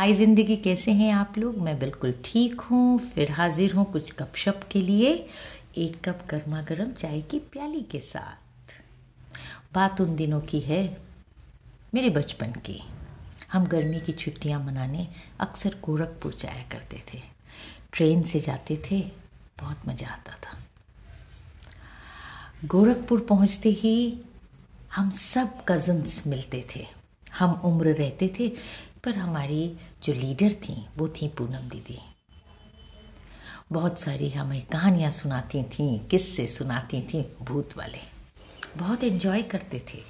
हाय ज़िंदगी कैसे हैं आप लोग? मैं बिल्कुल ठीक हूँ। फिर हाजिर हूँ कुछ गपशप के लिए। एक कप गर्मा गर्म चाय की प्याली के साथ। बात उन दिनों की है, मेरे बचपन की। हम गर्मी की छुट्टियाँ मनाने अक्सर गोरखपुर जाया करते थे। ट्रेन से जाते थे, बहुत मज़ा आता था। गोरखपुर पहुँचते ही हम सब कज़न्स मिलते थे। हम उम्र रहते थे पर हमारी जो लीडर थी, वो थी पूनम दीदी। बहुत सारी हमें कहानियाँ सुनाती थी, किस्से सुनाती थी भूत वाले। बहुत इन्जॉय करते थे।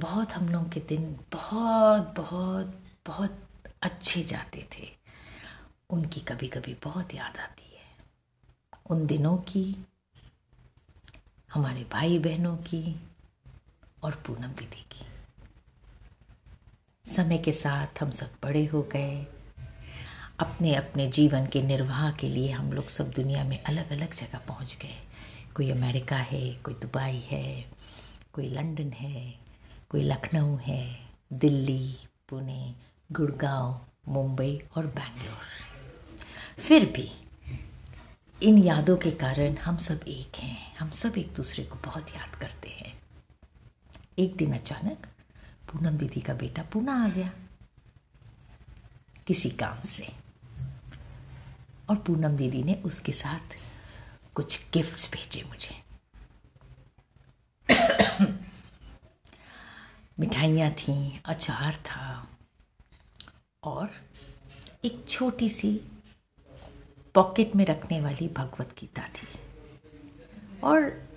बहुत हम लोग के दिन बहुत बहुत बहुत अच्छे जाते थे। उनकी कभी कभी बहुत याद आती है। उन दिनों की, हमारे भाई बहनों की और पूनम दीदी की। समय के साथ हम सब बड़े हो गए। अपने अपने जीवन के निर्वाह के लिए हम लोग सब दुनिया में अलग अलग जगह पहुँच गए। कोई अमेरिका है, कोई दुबई है, कोई लंदन है, कोई लखनऊ है, दिल्ली, पुणे, गुड़गांव, मुंबई और बैंगलोर। फिर भी इन यादों के कारण हम सब एक हैं, हम सब एक दूसरे को बहुत याद करते हैं। एक दिन अचानक पूनम दीदी का बेटा पूना आ गया। किसी काम से। और पूनम दीदी ने उसके साथ कुछ गिफ्ट्स भेजे मुझे। मिठाइयाँ थीं, अचार था और एक छोटी सी पॉकेट में रखने वाली भगवत गीता थी। और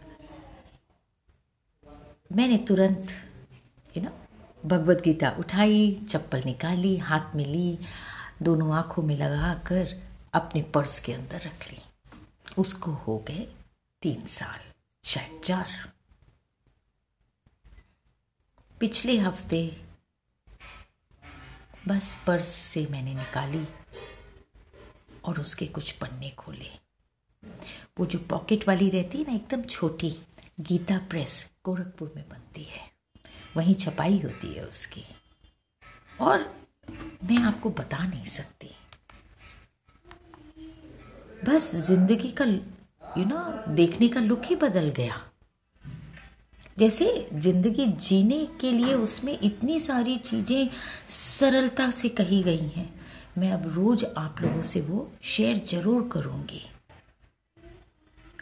मैंने तुरंत भगवत गीता उठाई, चप्पल निकाली, हाथ में ली, दोनों आँखों में लगा कर अपने पर्स के अंदर रख ली। उसको हो गए तीन साल, शायद चार। पिछले हफ़्ते बस पर्स से मैंने निकाली और उसके कुछ पन्ने खोले। वो जो पॉकेट वाली रहती है ना, एकदम छोटी, गीता प्रेस, गोरखपुर में बनती है। वहीं छपाई होती है उसकी। और मैं आपको बता नहीं सकती। बस ज़िंदगी का यू नो देखने का लुक ही बदल गया। जैसे ज़िंदगी जीने के लिए उसमें इतनी सारी चीज़ें सरलता से कही गई हैं, मैं अब रोज़ आप लोगों से वो शेयर ज़रूर करूँगी।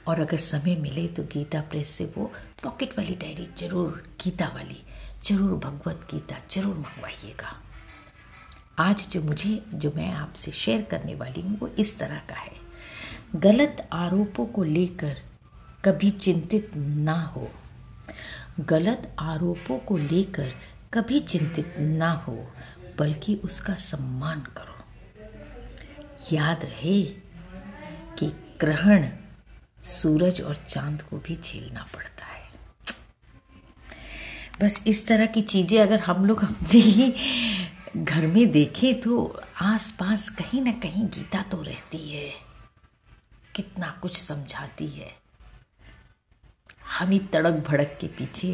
और अगर समय मिले तो गीता प्रेस से वो पॉकेट वाली डायरी ज़रूर, गीता वाली। ज़रूर भगवत गीता ज़रूर मंगवाइएगा। आज जो मुझे, जो मैं आपसे शेयर करने वाली हूँ, वो इस तरह का है। गलत आरोपों को लेकर कभी चिंतित ना हो। गलत आरोपों को लेकर कभी चिंतित ना हो, बल्कि उसका सम्मान करो। याद रहे कि ग्रहण सूरज और चाँद को भी झेलना पड़ता बस इस तरह की चीज़ें अगर हम लोग अपने ही घर में देखें तो आस पास कहीं ना कहीं गीता तो रहती है। कितना कुछ समझाती है। हम ही तड़क भड़क के पीछे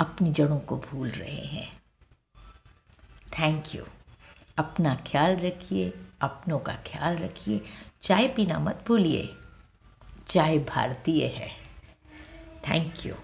अपनी जड़ों को भूल रहे हैं। थैंक यू अपना ख्याल रखिए, अपनों का ख्याल रखिए। चाय पीना मत भूलिए। चाय भारतीय है। Thank you